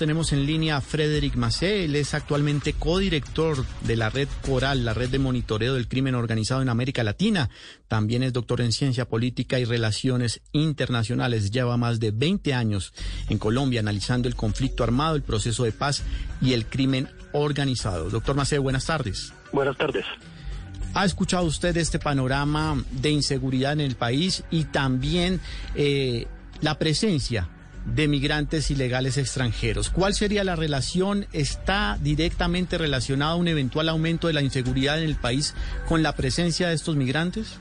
Tenemos en línea a Frederick Macé, él es actualmente codirector de la red Coral, la red de monitoreo del crimen organizado en América Latina. También es doctor en ciencia política y relaciones internacionales. Lleva más de 20 años en Colombia analizando el conflicto armado, el proceso de paz y el crimen organizado. Doctor Macé, buenas tardes. Buenas tardes. ¿Ha escuchado usted este panorama de inseguridad en el país y también eh, la presencia de migrantes ilegales extranjeros. ¿Cuál sería la relación? ¿Está directamente relacionado un eventual aumento de la inseguridad en el país con la presencia de estos migrantes?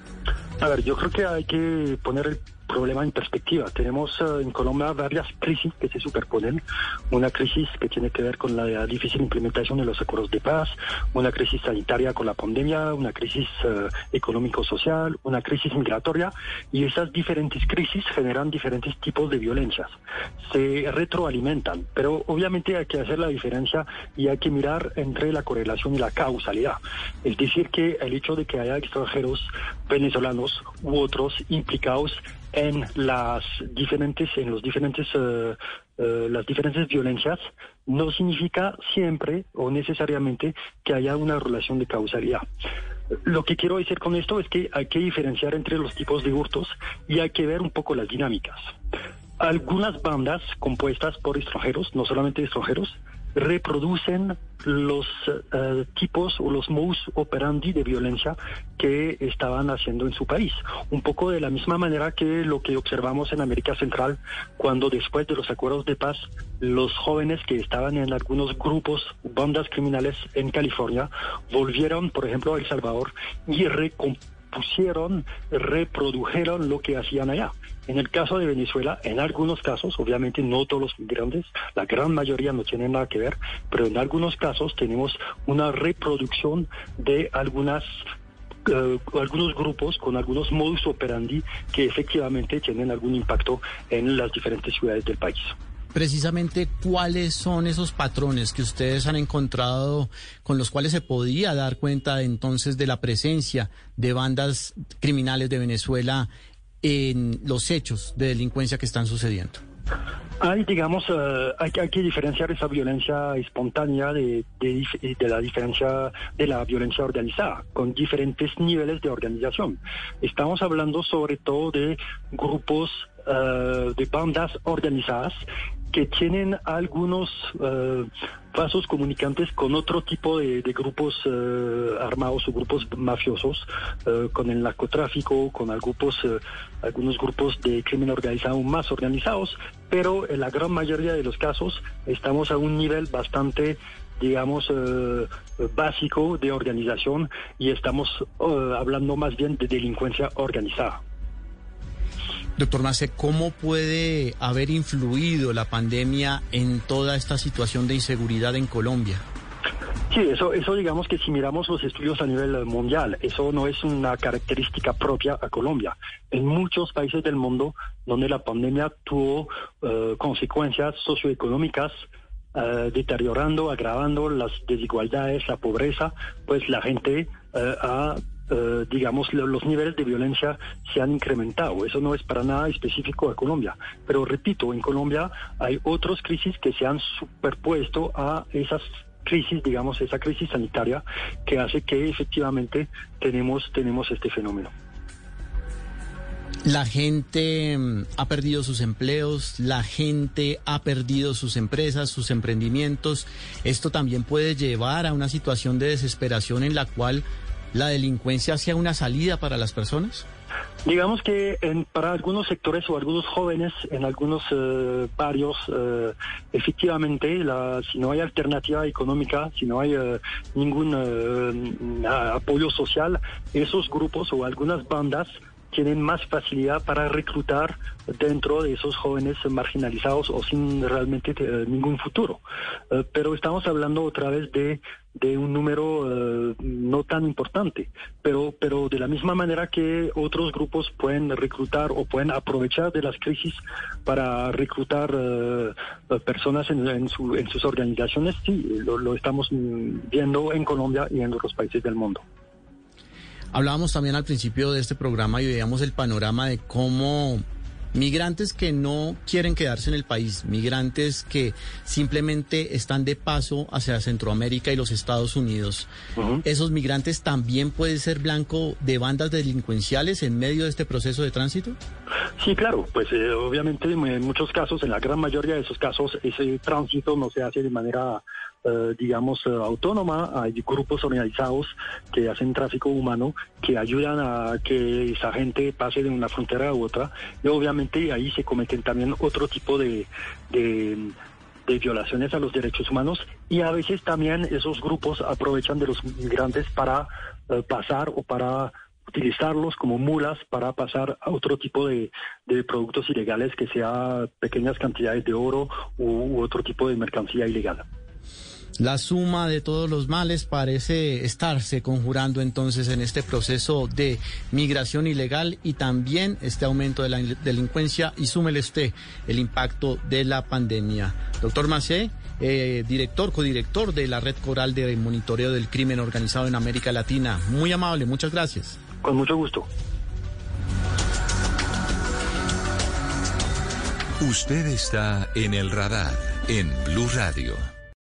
A ver, yo creo que hay que poner el problema en perspectiva. Tenemos eh, en Colombia varias crisis que se superponen. Una crisis que tiene que ver con la difícil implementación de los acuerdos de paz, una crisis sanitaria con la pandemia, una crisis uh, económico-social, una crisis migratoria, y esas diferentes crisis generan diferentes tipos de violencias. Se retroalimentan, pero obviamente hay que hacer la diferencia y hay que mirar entre la correlación y la causalidad. Es decir, que el hecho de que haya extranjeros venezolanos u otros implicados en las diferentes, en los diferentes, uh, uh, las diferentes violencias no significa siempre o necesariamente que haya una relación de causalidad. Lo que quiero decir con esto es que hay que diferenciar entre los tipos de hurtos y hay que ver un poco las dinámicas. Algunas bandas compuestas por extranjeros, no solamente extranjeros, reproducen los uh, tipos o los modus operandi de violencia que estaban haciendo en su país. Un poco de la misma manera que lo que observamos en América Central, cuando después de los acuerdos de paz, los jóvenes que estaban en algunos grupos, bandas criminales en California, volvieron, por ejemplo, a El Salvador y pusieron, reprodujeron lo que hacían allá. En el caso de Venezuela, en algunos casos, obviamente no todos los migrantes, la gran mayoría no tienen nada que ver, pero en algunos casos tenemos una reproducción de algunas Uh, algunos grupos con algunos modus operandi que efectivamente tienen algún impacto en las diferentes ciudades del país precisamente cuáles son esos patrones que ustedes han encontrado con los cuales se podía dar cuenta entonces de la presencia de bandas criminales de Venezuela en los hechos de delincuencia que están sucediendo. Hay, digamos, uh, hay, hay, que diferenciar esa violencia espontánea de, de, de, la diferencia de la violencia organizada, con diferentes niveles de organización. Estamos hablando sobre todo de grupos uh, de bandas organizadas que tienen algunos uh, vasos comunicantes con otro tipo de, de grupos uh, armados o grupos mafiosos, uh, con el narcotráfico, con grupos, algunos grupos de crimen organizado más organizados, pero en la gran mayoría de los casos estamos a un nivel bastante digamos, básico de organización y estamos hablando más bien de delincuencia organizada. Doctor Mace, ¿cómo puede haber influido la pandemia en toda esta situación de inseguridad en Colombia? Sí, eso, eso digamos que si miramos los estudios a nivel mundial, eso no es una característica propia a Colombia. En muchos países del mundo donde la pandemia tuvo uh, consecuencias socioeconómicas, uh, deteriorando, agravando las desigualdades, la pobreza, pues la gente uh, ha eh, digamos, los niveles de violencia se han incrementado. Eso no es para nada específico a Colombia. Pero repito, en Colombia hay otras crisis que se han superpuesto a esas crisis, digamos, esa crisis sanitaria que hace que efectivamente tenemos, tenemos este fenómeno. La gente mm, ha perdido sus empleos, la gente ha perdido sus empresas, sus emprendimientos. Esto también puede llevar a una situación de desesperación en la cual la delincuencia sea una salida para las personas? Digamos que en, para algunos sectores o algunos jóvenes en algunos eh, barrios, eh, efectivamente, la, si no hay alternativa económica, si no hay eh, ningún eh, apoyo social, esos grupos o algunas bandas tienen más facilidad para reclutar dentro de esos jóvenes marginalizados o sin realmente eh, ningún futuro. Eh, pero estamos hablando otra vez de, de un número eh, no tan importante, pero, pero de la misma manera que otros grupos pueden reclutar o pueden aprovechar de las crisis para reclutar personas en, en, su, en, sus organizaciones, sí, lo, lo estamos viendo en Colombia y en otros países del mundo. Hablábamos también al principio de este programa y veíamos el panorama de cómo Migrantes que no quieren quedarse en el país, migrantes que simplemente están de paso hacia Centroamérica y los Estados Unidos. ¿Esos migrantes también pueden ser blanco de bandas delincuenciales en medio de este proceso de tránsito? Sí, claro, pues eh, obviamente en muchos casos, en la gran mayoría de esos casos, ese tránsito no se hace de manera eh, digamos, eh, autónoma. Hay grupos organizados que hacen tráfico humano que ayudan a que esa gente pase de una frontera a otra. Y obviamente ahí se cometen también otro tipo de, de violaciones a los derechos humanos y a veces también esos grupos aprovechan de los migrantes para eh, pasar o para utilizarlos como mulas para pasar a otro tipo de, de, productos ilegales que sea pequeñas cantidades de oro u otro tipo de mercancía ilegal. La suma de todos los males parece estarse conjurando entonces en este proceso de migración ilegal y también este aumento de la delincuencia y súmele usted el impacto de la pandemia. Doctor Macé, eh, director, codirector de la Red Coral de Monitoreo del Crimen Organizado en América Latina. Muy amable, muchas gracias. Con mucho gusto. Usted está en el radar en Blue Radio.